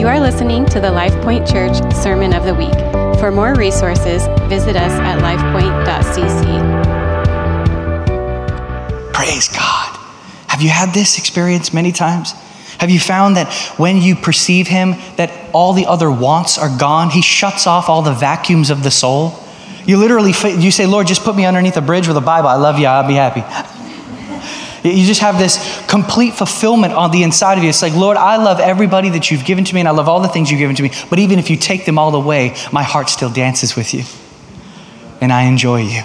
You are listening to the LifePoint Church Sermon of the Week. For more resources, visit us at lifepoint.cc. Praise God. Have you had this experience many times? Have you found that when you perceive Him, that all the other wants are gone? He shuts off all the vacuums of the soul. You literally, you say, Lord, just put me underneath a bridge with a Bible. I love you. I'll be happy. You just have this complete fulfillment on the inside of you. It's like, Lord, I love everybody that you've given to me, and I love all the things you've given to me. But even if you take them all away, my heart still dances with you. And I enjoy you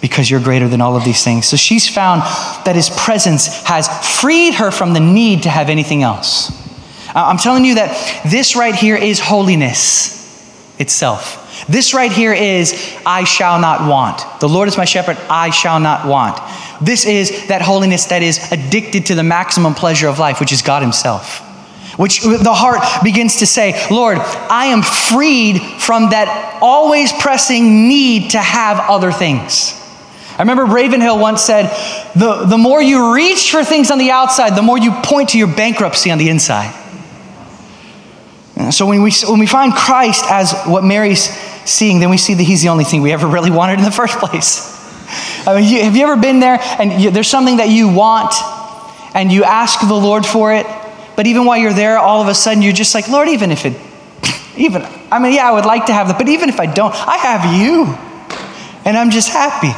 because you're greater than all of these things. So she's found that his presence has freed her from the need to have anything else. I'm telling you that this right here is holiness itself. This right here is, I shall not want. The Lord is my shepherd, I shall not want. This is that holiness that is addicted to the maximum pleasure of life, which is God Himself. Which the heart begins to say, Lord, I am freed from that always pressing need to have other things. I remember Ravenhill once said, the, the more you reach for things on the outside, the more you point to your bankruptcy on the inside. So when we, when we find Christ as what Mary's seeing, then we see that he's the only thing we ever really wanted in the first place. I mean, you, have you ever been there and you, there's something that you want and you ask the Lord for it, but even while you're there, all of a sudden you're just like, Lord, even if it, even, I mean, yeah, I would like to have that, but even if I don't, I have you. And I'm just happy.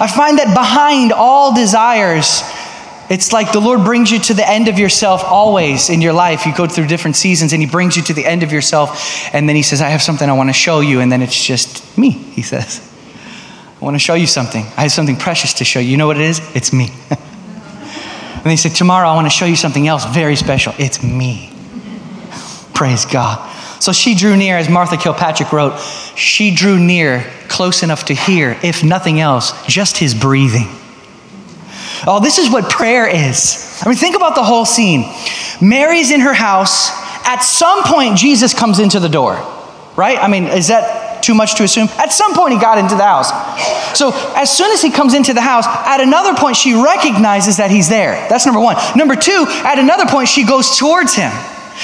I find that behind all desires, it's like the Lord brings you to the end of yourself always in your life. You go through different seasons and He brings you to the end of yourself. And then He says, I have something I want to show you. And then it's just me, He says. I want to show you something. I have something precious to show you. You know what it is? It's me. and He said, Tomorrow I want to show you something else very special. It's me. Praise God. So she drew near, as Martha Kilpatrick wrote, she drew near close enough to hear, if nothing else, just his breathing. Oh, this is what prayer is. I mean, think about the whole scene. Mary's in her house. At some point, Jesus comes into the door, right? I mean, is that too much to assume? At some point, he got into the house. So, as soon as he comes into the house, at another point, she recognizes that he's there. That's number one. Number two, at another point, she goes towards him.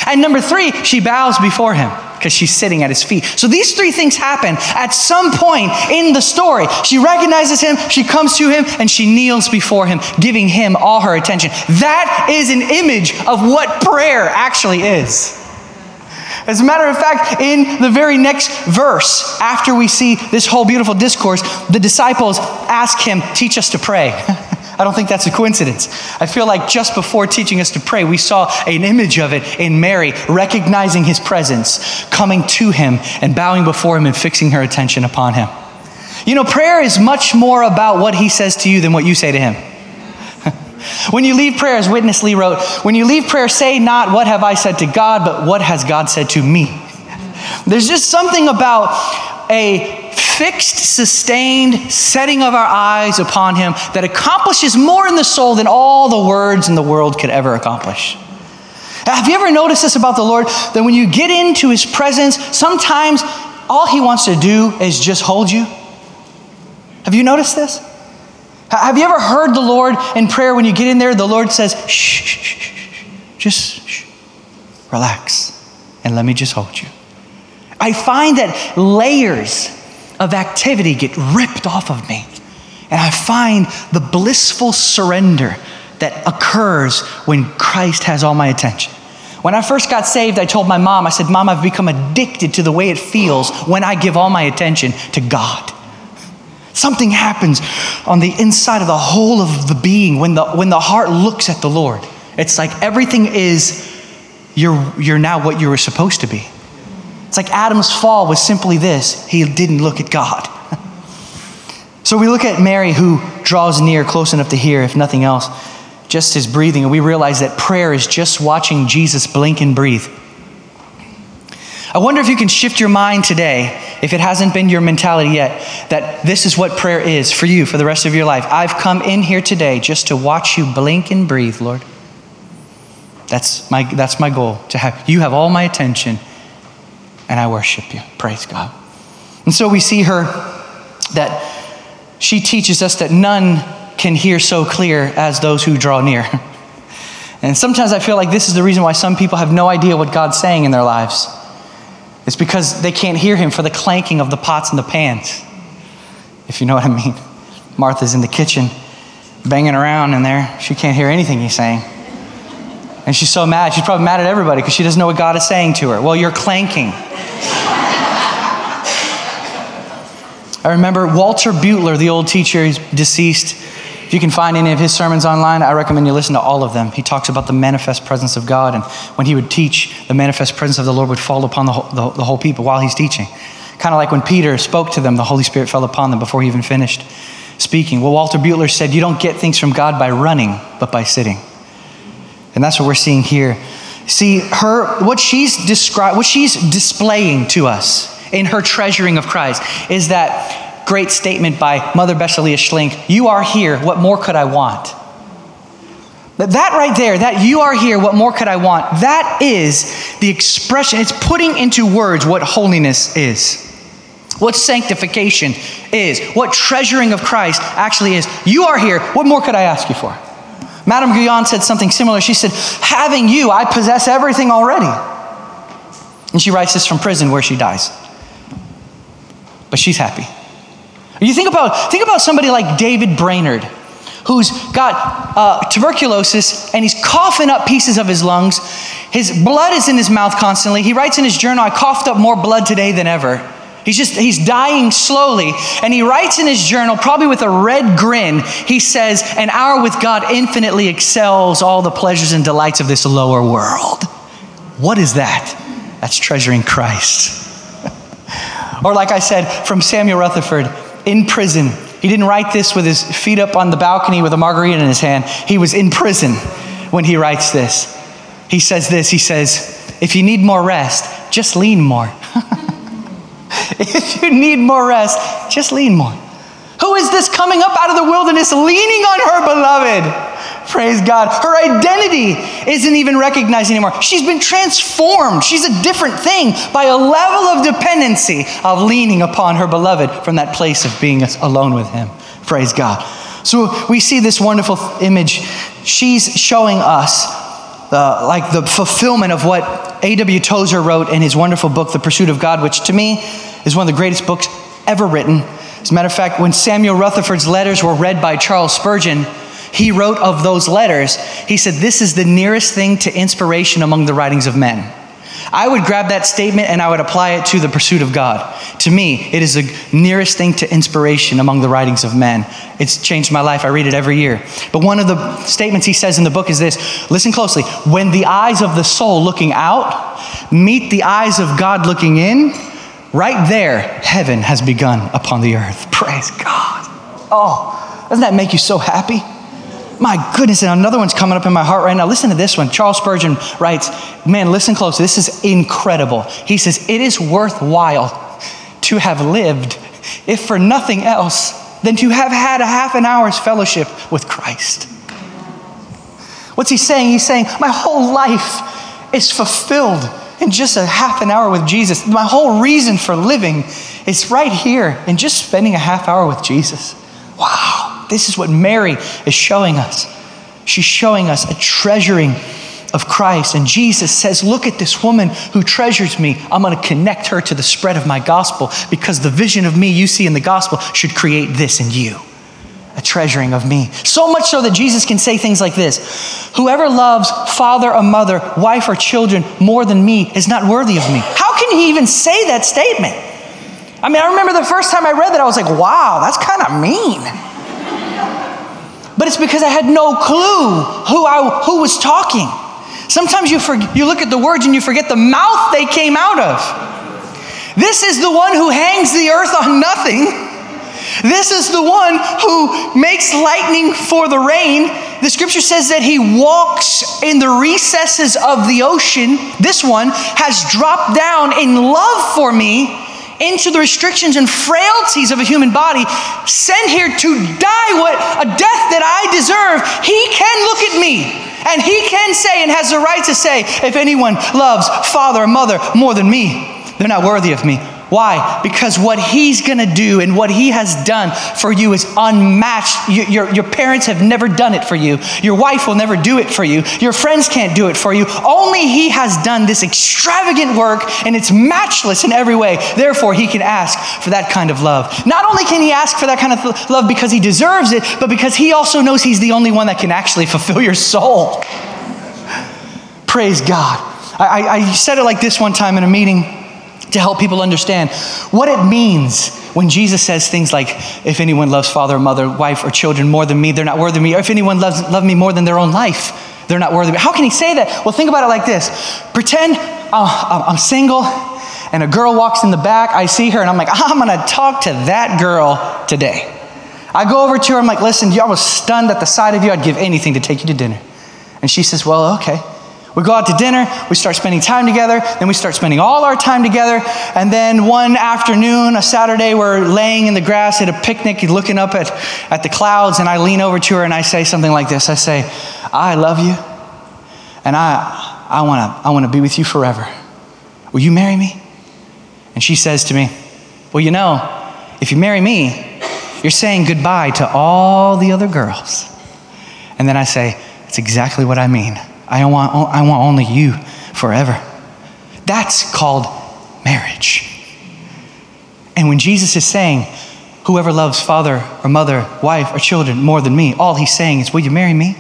And number three, she bows before him because she's sitting at his feet. So these three things happen at some point in the story. She recognizes him, she comes to him, and she kneels before him, giving him all her attention. That is an image of what prayer actually is. As a matter of fact, in the very next verse, after we see this whole beautiful discourse, the disciples ask him, Teach us to pray. I don't think that's a coincidence. I feel like just before teaching us to pray, we saw an image of it in Mary recognizing his presence, coming to him and bowing before him and fixing her attention upon him. You know, prayer is much more about what he says to you than what you say to him. When you leave prayer, as Witness Lee wrote, when you leave prayer, say not, What have I said to God, but what has God said to me? There's just something about a fixed, sustained setting of our eyes upon Him that accomplishes more in the soul than all the words in the world could ever accomplish. Have you ever noticed this about the Lord? That when you get into His presence, sometimes all He wants to do is just hold you? Have you noticed this? Have you ever heard the Lord in prayer when you get in there? The Lord says, shh, shh, shh, just shh, relax, and let me just hold you. I find that layers of activity get ripped off of me. And I find the blissful surrender that occurs when Christ has all my attention. When I first got saved, I told my mom, I said, Mom, I've become addicted to the way it feels when I give all my attention to God. Something happens on the inside of the whole of the being when the, when the heart looks at the Lord. It's like everything is, you're, you're now what you were supposed to be. It's like Adam's fall was simply this he didn't look at God. so we look at Mary who draws near close enough to hear, if nothing else, just his breathing, and we realize that prayer is just watching Jesus blink and breathe. I wonder if you can shift your mind today, if it hasn't been your mentality yet, that this is what prayer is for you for the rest of your life. I've come in here today just to watch you blink and breathe, Lord. That's my, that's my goal, to have you have all my attention and I worship you. Praise God. And so we see her that she teaches us that none can hear so clear as those who draw near. And sometimes I feel like this is the reason why some people have no idea what God's saying in their lives. It's because they can't hear Him for the clanking of the pots and the pans, if you know what I mean. Martha's in the kitchen banging around in there. She can't hear anything He's saying. And she's so mad. She's probably mad at everybody because she doesn't know what God is saying to her. Well, you're clanking. I remember Walter Beuttler, the old teacher, he's deceased. If you can find any of his sermons online, I recommend you listen to all of them. He talks about the manifest presence of God, and when he would teach, the manifest presence of the Lord would fall upon the whole, the, the whole people while he's teaching. Kind of like when Peter spoke to them, the Holy Spirit fell upon them before he even finished speaking. Well, Walter Beuttler said, You don't get things from God by running, but by sitting. And that's what we're seeing here. See, her what she's describing, what she's displaying to us in her treasuring of Christ is that great statement by Mother Basilea Schlink, you are here, what more could I want? That right there, that you are here, what more could I want? That is the expression, it's putting into words what holiness is, what sanctification is, what treasuring of Christ actually is. You are here, what more could I ask you for? Madame Guyon said something similar. She said, Having you, I possess everything already. And she writes this from prison where she dies. But she's happy. You think about, think about somebody like David Brainerd, who's got uh, tuberculosis and he's coughing up pieces of his lungs. His blood is in his mouth constantly. He writes in his journal, I coughed up more blood today than ever. He's just, he's dying slowly. And he writes in his journal, probably with a red grin, he says, An hour with God infinitely excels all the pleasures and delights of this lower world. What is that? That's treasuring Christ. or, like I said, from Samuel Rutherford in prison. He didn't write this with his feet up on the balcony with a margarita in his hand. He was in prison when he writes this. He says this He says, If you need more rest, just lean more. if you need more rest, just lean more. Who is this coming up out of the wilderness leaning on her beloved? Praise God. Her identity isn't even recognized anymore. She's been transformed. She's a different thing by a level of dependency of leaning upon her beloved from that place of being alone with Him. Praise God. So we see this wonderful image. She's showing us uh, like the fulfillment of what A.W. Tozer wrote in his wonderful book, The Pursuit of God, which to me is one of the greatest books ever written. As a matter of fact, when Samuel Rutherford's letters were read by Charles Spurgeon, he wrote of those letters, he said, This is the nearest thing to inspiration among the writings of men. I would grab that statement and I would apply it to the pursuit of God. To me, it is the nearest thing to inspiration among the writings of men. It's changed my life. I read it every year. But one of the statements he says in the book is this listen closely. When the eyes of the soul looking out meet the eyes of God looking in, right there, heaven has begun upon the earth. Praise God. Oh, doesn't that make you so happy? My goodness, and another one's coming up in my heart right now. Listen to this one. Charles Spurgeon writes, Man, listen close. This is incredible. He says, It is worthwhile to have lived, if for nothing else, than to have had a half an hour's fellowship with Christ. What's he saying? He's saying, My whole life is fulfilled in just a half an hour with Jesus. My whole reason for living is right here in just spending a half hour with Jesus. Wow, this is what Mary is showing us. She's showing us a treasuring of Christ. And Jesus says, Look at this woman who treasures me. I'm going to connect her to the spread of my gospel because the vision of me you see in the gospel should create this in you a treasuring of me. So much so that Jesus can say things like this Whoever loves father or mother, wife or children more than me is not worthy of me. How can he even say that statement? I mean, I remember the first time I read that, I was like, wow, that's kind of mean. But it's because I had no clue who, I, who was talking. Sometimes you, forget, you look at the words and you forget the mouth they came out of. This is the one who hangs the earth on nothing this is the one who makes lightning for the rain. The scripture says that he walks in the recesses of the ocean. This one has dropped down in love for me into the restrictions and frailties of a human body, sent here to die what a death that I deserve. He can look at me and he can say and has the right to say, if anyone loves father or mother more than me, they're not worthy of me. Why? Because what he's gonna do and what he has done for you is unmatched. Your, your, your, parents have never done it for you. Your wife will never do it for you. Your friends can't do it for you. Only he has done this extravagant work and it's matchless in every way. Therefore, he can ask for that kind of love. Not only can he ask for that kind of love because he deserves it, but because he also knows he's the only one that can actually fulfill your soul. Praise God. I, I said it like this one time in a meeting to help people understand what it means when Jesus says things like, if anyone loves father mother, wife or children more than me, they're not worthy of me. Or if anyone loves love me more than their own life, they're not worthy of me. How can he say that? Well, think about it like this. Pretend uh, I'm single and a girl walks in the back. I see her and I'm like, I'm going to talk to that girl today. I go over to her. I'm like, listen, I was stunned at the sight of you. I'd give anything to take you to dinner. And she says, well, okay. We go out to dinner, we start spending time together, then we start spending all our time together. And then one afternoon, a Saturday, we're laying in the grass at a picnic, looking up at, at the clouds, and I lean over to her and I say something like this I say, I love you, and I, I want to I wanna be with you forever. Will you marry me? And she says to me, Well, you know, if you marry me, you're saying goodbye to all the other girls. And then I say, That's exactly what I mean. I want, I want only you forever. That's called marriage. And when Jesus is saying, Whoever loves father or mother, wife or children more than me, all he's saying is, Will you marry me?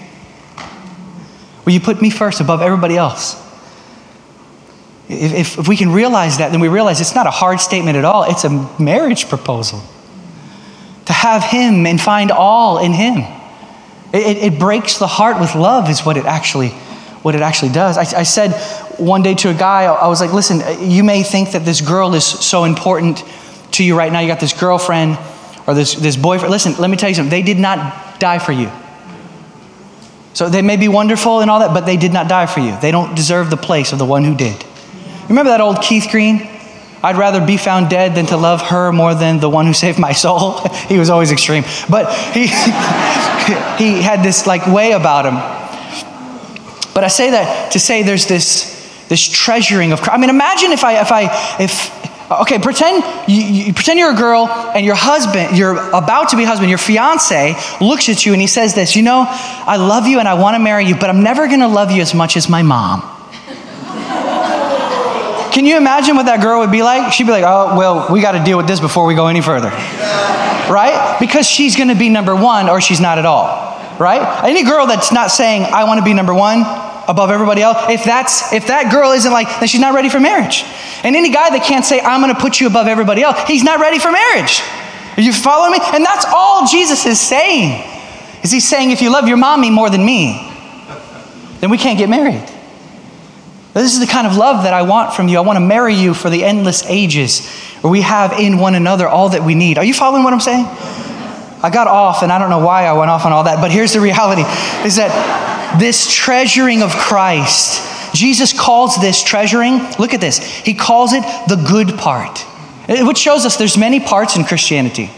Will you put me first above everybody else? If, if, if, we can realize that, then we realize it's not a hard statement at all. It's a marriage proposal. To have Him and find all in Him. It, it, breaks the heart with love, is what it actually what it actually does. I, I, said one day to a guy, I was like, listen, you may think that this girl is so important to you right now. You got this girlfriend or this, this boyfriend. Listen, let me tell you something. They did not die for you. So they may be wonderful and all that, but they did not die for you. They don't deserve the place of the one who did. Remember that old Keith Green? I'd rather be found dead than to love her more than the one who saved my soul. he was always extreme. But he, he had this like way about him but I say that to say there's this, this treasuring of. Christ. I mean, imagine if I, if I, if, okay, pretend you, you, pretend you're a girl and your husband, you're about to be husband, your fiance looks at you and he says this, you know, I love you and I want to marry you, but I'm never going to love you as much as my mom. Can you imagine what that girl would be like? She'd be like, oh, well, we got to deal with this before we go any further. Right? Because she's going to be number one or she's not at all right? Any girl that's not saying, I want to be number one above everybody else, if that's if that girl isn't like, then she's not ready for marriage. And any guy that can't say, I'm gonna put you above everybody else, he's not ready for marriage. Are you following me? And that's all Jesus is saying. Is he saying, if you love your mommy more than me, then we can't get married. This is the kind of love that I want from you. I want to marry you for the endless ages where we have in one another all that we need. Are you following what I'm saying? I got off, and I don't know why I went off on all that, but here's the reality is that this treasuring of Christ, Jesus calls this treasuring, look at this, he calls it the good part, which shows us there's many parts in Christianity.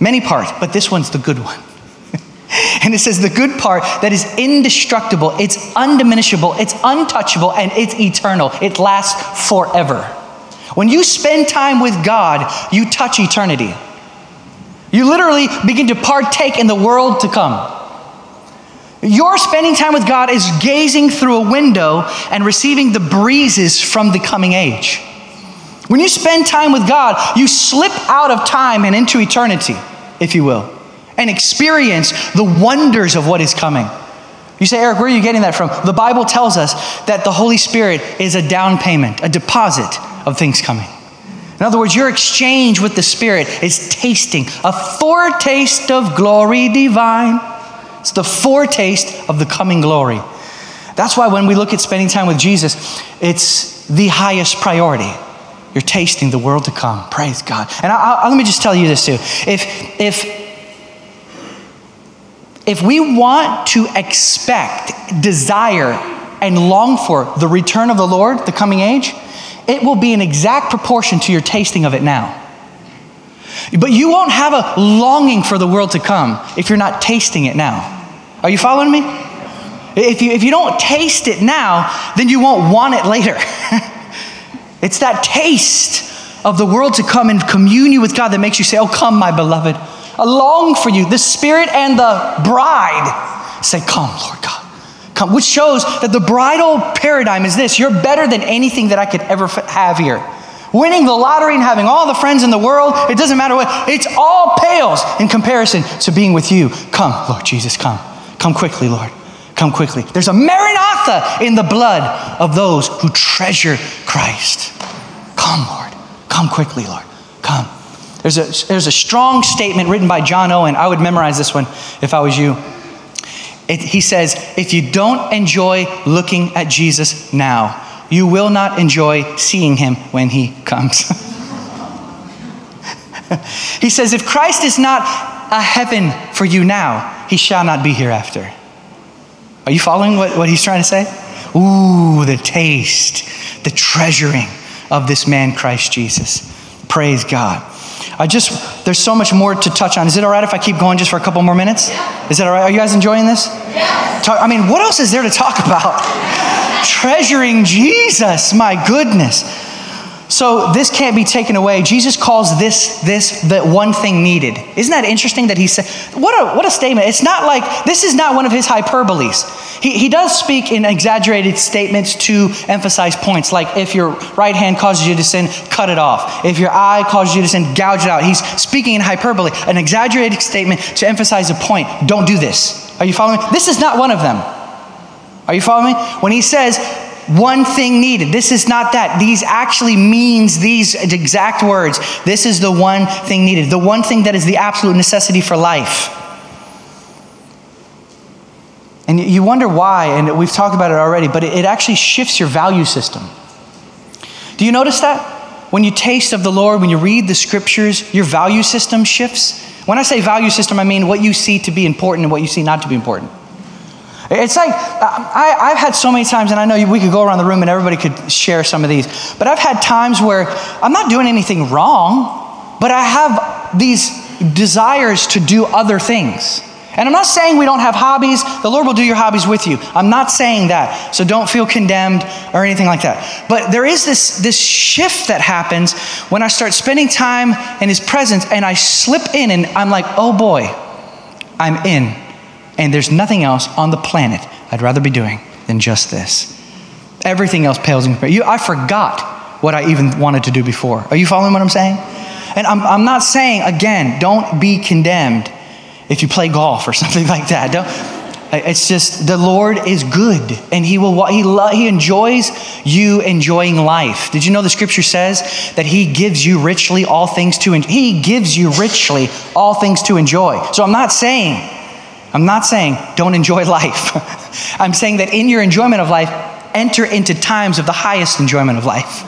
Many parts, but this one's the good one. and it says the good part that is indestructible, it's undiminishable, it's untouchable, and it's eternal. It lasts forever. When you spend time with God, you touch eternity. You literally begin to partake in the world to come. Your spending time with God is gazing through a window and receiving the breezes from the coming age. When you spend time with God, you slip out of time and into eternity, if you will, and experience the wonders of what is coming. You say, Eric, where are you getting that from? The Bible tells us that the Holy Spirit is a down payment, a deposit of things coming. In other words, your exchange with the Spirit is tasting a foretaste of glory divine. It's the foretaste of the coming glory. That's why when we look at spending time with Jesus, it's the highest priority. You're tasting the world to come. Praise God. And I, I, let me just tell you this too. If, if, if we want to expect, desire, and long for the return of the Lord, the coming age, it will be in exact proportion to your tasting of it now. But you won't have a longing for the world to come if you're not tasting it now. Are you following me? If you, if you don't taste it now, then you won't want it later. it's that taste of the world to come and commune you with God that makes you say, Oh, come, my beloved. I long for you. The Spirit and the bride say, Come, Lord God. Come. Which shows that the bridal paradigm is this you're better than anything that I could ever have here. Winning the lottery and having all the friends in the world, it doesn't matter what, it's all pales in comparison to being with you. Come, Lord Jesus, come. Come quickly, Lord. Come quickly. There's a Maranatha in the blood of those who treasure Christ. Come, Lord. Come quickly, Lord. Come. There's a, there's a strong statement written by John Owen. I would memorize this one if I was you. It, he says, If you don't enjoy looking at Jesus now, you will not enjoy seeing him when he comes. he says, If Christ is not a heaven for you now, he shall not be hereafter. Are you following what, what he's trying to say? Ooh, the taste, the treasuring of this man, Christ Jesus. Praise God. I just, there's so much more to touch on. Is it all right if I keep going just for a couple more minutes? Is that all right? Are you guys enjoying this? Yes. Talk, I mean, what else is there to talk about? Treasuring Jesus, my goodness. So this can't be taken away. Jesus calls this this the one thing needed. Isn't that interesting that he said what a what a statement. It's not like this is not one of his hyperboles. He, he does speak in exaggerated statements to emphasize points, like if your right hand causes you to sin, cut it off. If your eye causes you to sin, gouge it out. He's speaking in hyperbole, an exaggerated statement to emphasize a point. Don't do this. Are you following? This is not one of them. Are you following? When he says one thing needed. This is not that. These actually means these exact words. This is the one thing needed. The one thing that is the absolute necessity for life. And you wonder why, and we've talked about it already, but it actually shifts your value system. Do you notice that? When you taste of the Lord, when you read the scriptures, your value system shifts. When I say value system, I mean what you see to be important and what you see not to be important. It's like, I, have had so many times, and I know we could go around the room and everybody could share some of these, but I've had times where I'm not doing anything wrong, but I have these desires to do other things. And I'm not saying we don't have hobbies. The Lord will do your hobbies with you. I'm not saying that. So don't feel condemned or anything like that. But there is this, this shift that happens when I start spending time in His presence and I slip in and I'm like, oh boy, I'm in and there's nothing else on the planet I'd rather be doing than just this. Everything else pales in comparison. I forgot what I even wanted to do before. Are you following what I'm saying? And I'm, I'm not saying, again, don't be condemned if you play golf or something like that. Don't, it's just the Lord is good and he will he lo, he enjoys you enjoying life. Did you know the scripture says that he gives you richly all things to enjoy. He gives you richly all things to enjoy. So I'm not saying I'm not saying don't enjoy life. I'm saying that in your enjoyment of life, enter into times of the highest enjoyment of life.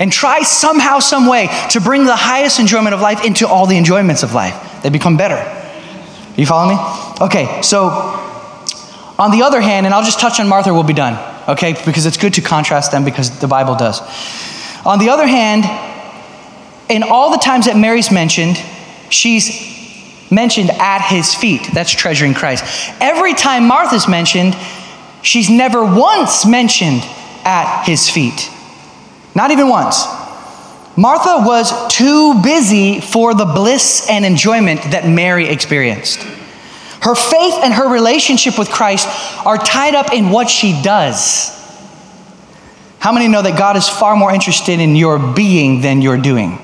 And try somehow, some way to bring the highest enjoyment of life into all the enjoyments of life. They become better. You follow me? Okay, so on the other hand, and I'll just touch on Martha, we'll be done, okay? Because it's good to contrast them because the Bible does. On the other hand, in all the times that Mary's mentioned, she's mentioned at his feet. That's treasuring Christ. Every time Martha's mentioned, she's never once mentioned at his feet. Not even once. Martha was too busy for the bliss and enjoyment that Mary experienced. Her faith and her relationship with Christ are tied up in what she does. How many know that God is far more interested in your being than your doing?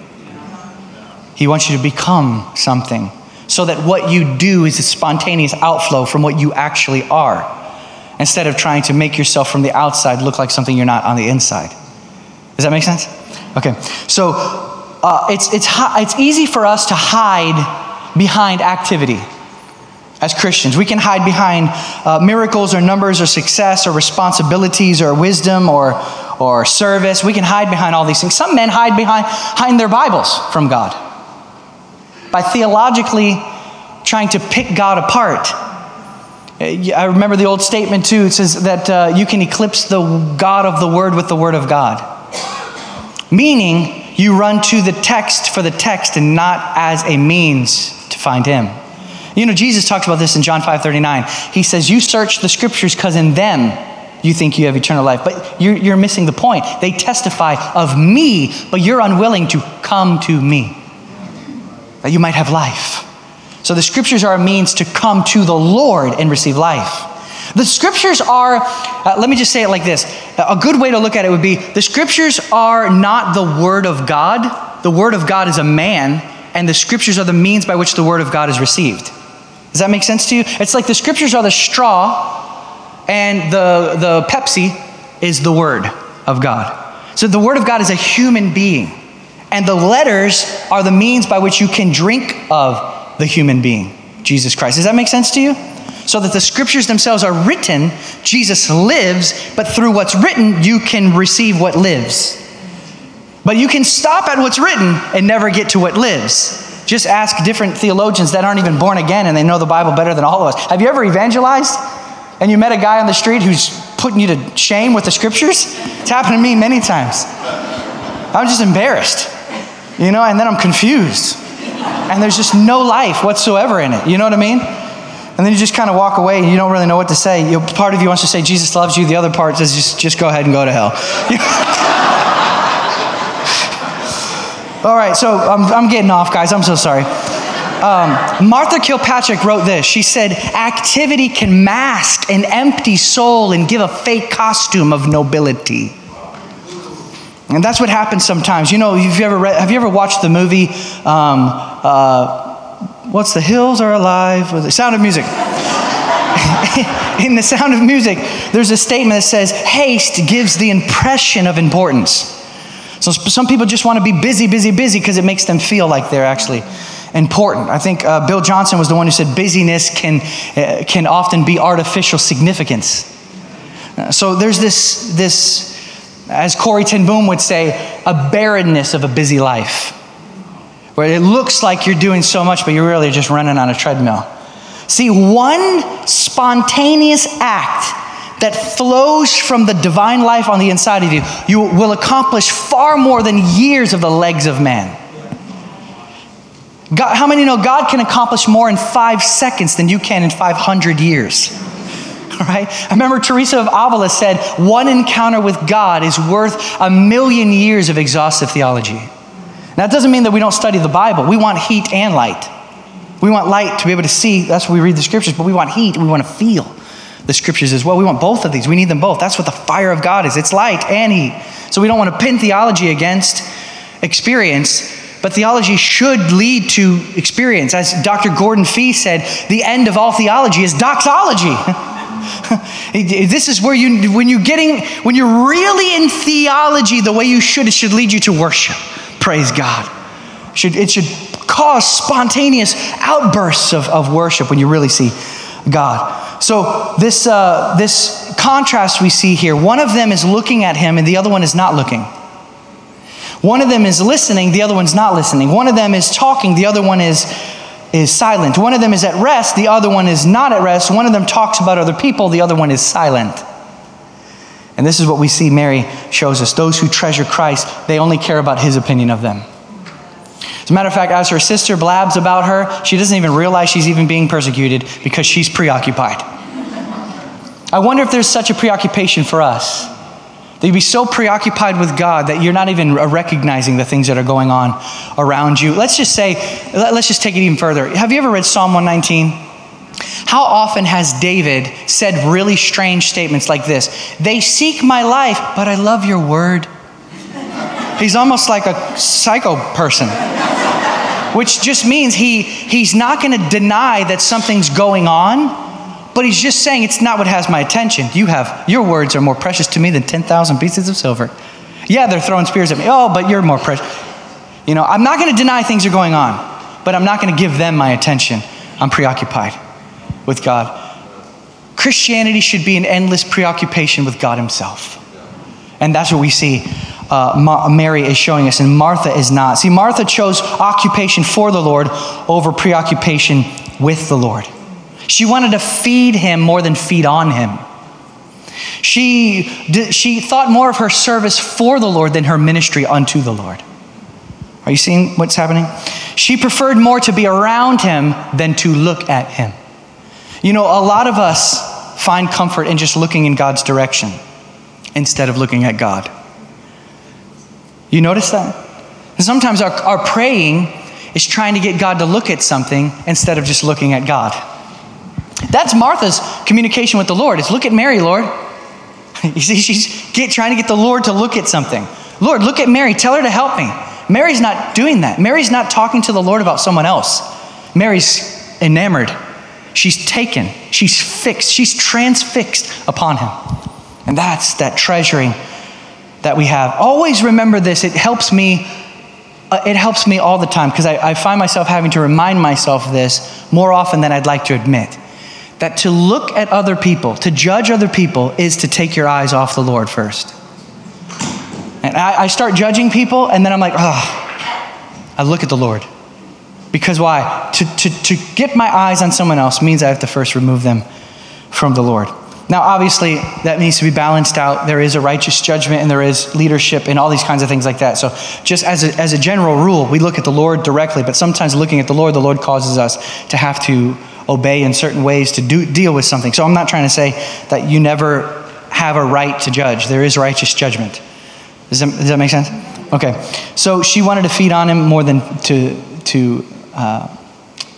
He wants you to become something so that what you do is a spontaneous outflow from what you actually are, instead of trying to make yourself from the outside look like something you're not on the inside. Does that make sense? Okay, so uh, it's, it's, it's easy for us to hide behind activity as Christians. We can hide behind uh, miracles or numbers or success or responsibilities or wisdom or, or service. We can hide behind all these things. Some men hide behind, behind their Bibles from God by theologically trying to pick God apart. I remember the old statement too. It says that uh, you can eclipse the God of the Word with the Word of God. Meaning, you run to the text for the text and not as a means to find Him. You know, Jesus talks about this in John 5 39. He says, You search the scriptures because in them you think you have eternal life. But you're, you're missing the point. They testify of me, but you're unwilling to come to me that you might have life. So the scriptures are a means to come to the Lord and receive life. The scriptures are, uh, let me just say it like this. A good way to look at it would be the scriptures are not the word of God. The word of God is a man, and the scriptures are the means by which the word of God is received. Does that make sense to you? It's like the scriptures are the straw, and the, the Pepsi is the word of God. So the word of God is a human being, and the letters are the means by which you can drink of the human being, Jesus Christ. Does that make sense to you? So that the scriptures themselves are written, Jesus lives, but through what's written, you can receive what lives. But you can stop at what's written and never get to what lives. Just ask different theologians that aren't even born again and they know the Bible better than all of us. Have you ever evangelized and you met a guy on the street who's putting you to shame with the scriptures? It's happened to me many times. I'm just embarrassed, you know, and then I'm confused. And there's just no life whatsoever in it. You know what I mean? And then you just kind of walk away and you don't really know what to say. You, part of you wants to say, Jesus loves you. The other part says, just, just go ahead and go to hell. All right, so I'm, I'm getting off, guys. I'm so sorry. Um, Martha Kilpatrick wrote this. She said, Activity can mask an empty soul and give a fake costume of nobility. And that's what happens sometimes. You know, have you ever, read, have you ever watched the movie um, uh, What's the hills are alive? With the sound of music. in the sound of music, there's a statement that says, haste gives the impression of importance. So some people just want to be busy, busy, busy because it makes them feel like they're actually important. I think uh, Bill Johnson was the one who said busyness can, uh, can often be artificial significance. Uh, so there's this, this, as Corrie ten Boom would say, a barrenness of a busy life where it looks like you're doing so much, but you're really just running on a treadmill. See, one spontaneous act that flows from the divine life on the inside of you, you will accomplish far more than years of the legs of man. God, how many know God can accomplish more in five seconds than you can in 500 years? All right? I remember Teresa of Avila said, one encounter with God is worth a million years of exhaustive theology. Now, it doesn't mean that we don't study the Bible. We want heat and light. We want light to be able to see. That's why we read the scriptures, but we want heat we want to feel the scriptures as well. We want both of these. We need them both. That's what the fire of God is it's light and heat. So we don't want to pin theology against experience, but theology should lead to experience. As Dr. Gordon Fee said, the end of all theology is doxology. this is where you, when you're getting, when you're really in theology the way you should, it should lead you to worship. Praise God. Should, it should cause spontaneous outbursts of, of worship when you really see God. So, this, uh, this contrast we see here one of them is looking at him, and the other one is not looking. One of them is listening, the other one's not listening. One of them is talking, the other one is, is silent. One of them is at rest, the other one is not at rest. One of them talks about other people, the other one is silent. And this is what we see Mary shows us. Those who treasure Christ, they only care about his opinion of them. As a matter of fact, as her sister blabs about her, she doesn't even realize she's even being persecuted because she's preoccupied. I wonder if there's such a preoccupation for us. That you be so preoccupied with God that you're not even recognizing the things that are going on around you. Let's just say, let's just take it even further. Have you ever read Psalm 119? How often has David said really strange statements like this? They seek my life, but I love your word. He's almost like a psycho person, which just means he, he's not going to deny that something's going on, but he's just saying it's not what has my attention. You have, your words are more precious to me than 10,000 pieces of silver. Yeah, they're throwing spears at me. Oh, but you're more precious. You know, I'm not going to deny things are going on, but I'm not going to give them my attention. I'm preoccupied with God. Christianity should be an endless preoccupation with God Himself. And that's what we see uh, Mary is showing us, and Martha is not. See, Martha chose occupation for the Lord over preoccupation with the Lord. She wanted to feed Him more than feed on Him. She, she thought more of her service for the Lord than her ministry unto the Lord. Are you seeing what's happening? She preferred more to be around Him than to look at Him. You know, a lot of us find comfort in just looking in God's direction instead of looking at God. You notice that? And sometimes our, our praying is trying to get God to look at something instead of just looking at God. That's Martha's communication with the Lord. It's look at Mary, Lord. You see, she's get, trying to get the Lord to look at something. Lord, look at Mary. Tell her to help me. Mary's not doing that. Mary's not talking to the Lord about someone else. Mary's enamored. She's taken. She's fixed. She's transfixed upon him. And that's that treasuring that we have. Always remember this. It helps me. Uh, it helps me all the time because I, I find myself having to remind myself of this more often than I'd like to admit that to look at other people, to judge other people, is to take your eyes off the Lord first. And I, I start judging people, and then I'm like, oh, I look at the Lord. Because why? To, to, to get my eyes on someone else means I have to first remove them from the Lord. Now, obviously, that needs to be balanced out. There is a righteous judgment and there is leadership and all these kinds of things like that. So, just as a, as a general rule, we look at the Lord directly, but sometimes looking at the Lord, the Lord causes us to have to obey in certain ways to do, deal with something. So I'm not trying to say that you never have a right to judge. There is righteous judgment. Does that, does that make sense? Okay. So she wanted to feed on him more than to, to uh,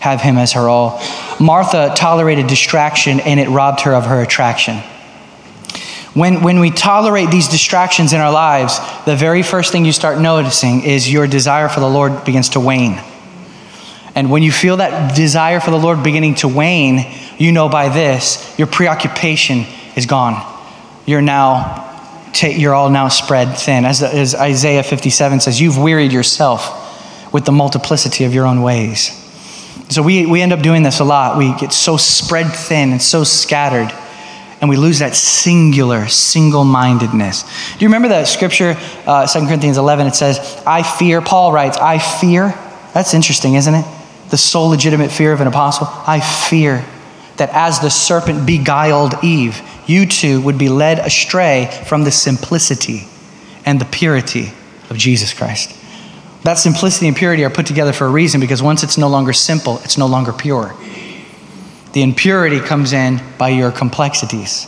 have him as her all. Martha tolerated distraction and it robbed her of her attraction. When, when we tolerate these distractions in our lives, the very first thing you start noticing is your desire for the Lord begins to wane. And when you feel that desire for the Lord beginning to wane, you know by this, your preoccupation is gone. You're now, you're all now spread thin. As, as Isaiah 57 says, you've wearied yourself with the multiplicity of your own ways. So we, we end up doing this a lot. We get so spread thin and so scattered, and we lose that singular, single mindedness. Do you remember that scripture, uh, 2 Corinthians 11? It says, I fear, Paul writes, I fear. That's interesting, isn't it? the sole legitimate fear of an apostle? I fear that as the serpent beguiled Eve, you too would be led astray from the simplicity and the purity of Jesus Christ. That simplicity and purity are put together for a reason because once it's no longer simple, it's no longer pure. The impurity comes in by your complexities,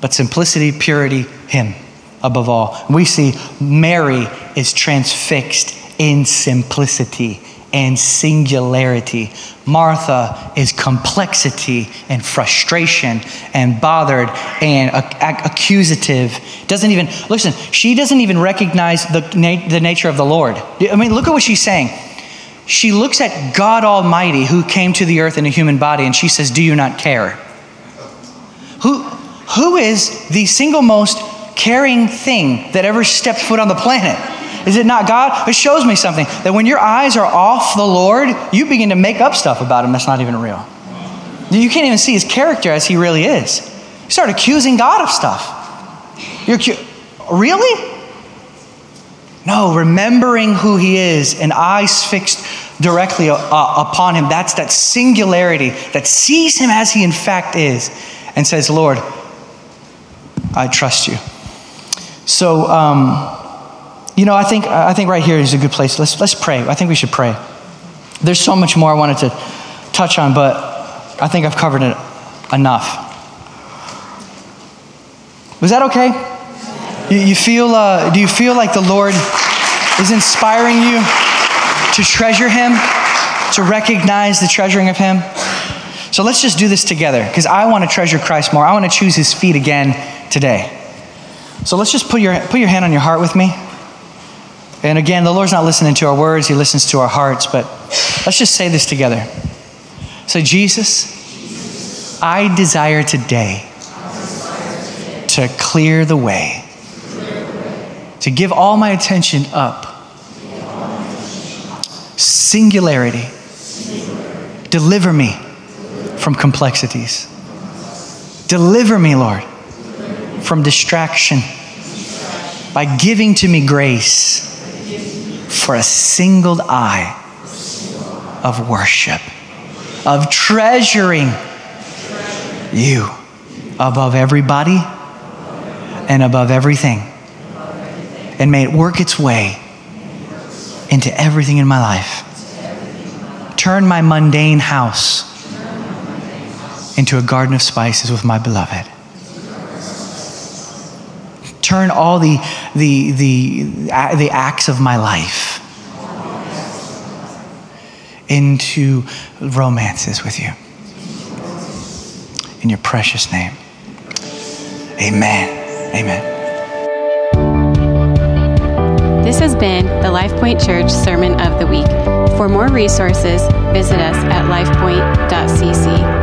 but simplicity, purity, Him above all. We see Mary is transfixed in simplicity and singularity. Martha is complexity and frustration and bothered and accusative. Doesn't even, listen, she doesn't even recognize the, na- the nature of the Lord. I mean, look at what she's saying. She looks at God Almighty who came to the earth in a human body and she says, Do you not care? Who, who is the single most caring thing that ever stepped foot on the planet? Is it not God? It shows me something that when your eyes are off the Lord, you begin to make up stuff about Him that's not even real. You can't even see His character as He really is. You start accusing God of stuff. You're really? No, remembering who He is and eyes fixed directly uh, upon Him. That's that singularity that sees Him as He in fact is and says, Lord, I trust you. So, um, you know, I think, I think right here is a good place. Let's, let's pray. I think we should pray. There's so much more I wanted to touch on, but I think I've covered it enough. Was that okay? You, you feel, uh, do you feel like the Lord is inspiring you to treasure Him, to recognize the treasuring of Him? So let's just do this together because I want to treasure Christ more. I want to choose His feet again today. So let's just put your, put your hand on your heart with me. And again, the Lord's not listening to our words, He listens to our hearts. But let's just say this together. Say, Jesus, I desire today to clear the way, to give all my attention up. Singularity. Deliver me from complexities. Deliver me, Lord, from distraction by giving to me grace for a singled eye of worship, of treasuring you above everybody and above everything. And may it work its way into everything in my life. Turn my mundane house into a garden of spices with my beloved. Turn all the, the, the, the acts of my life into romances with you. In your precious name. Amen. Amen. This has been the LifePoint Church Sermon of the Week. For more resources, visit us at lifepoint.cc.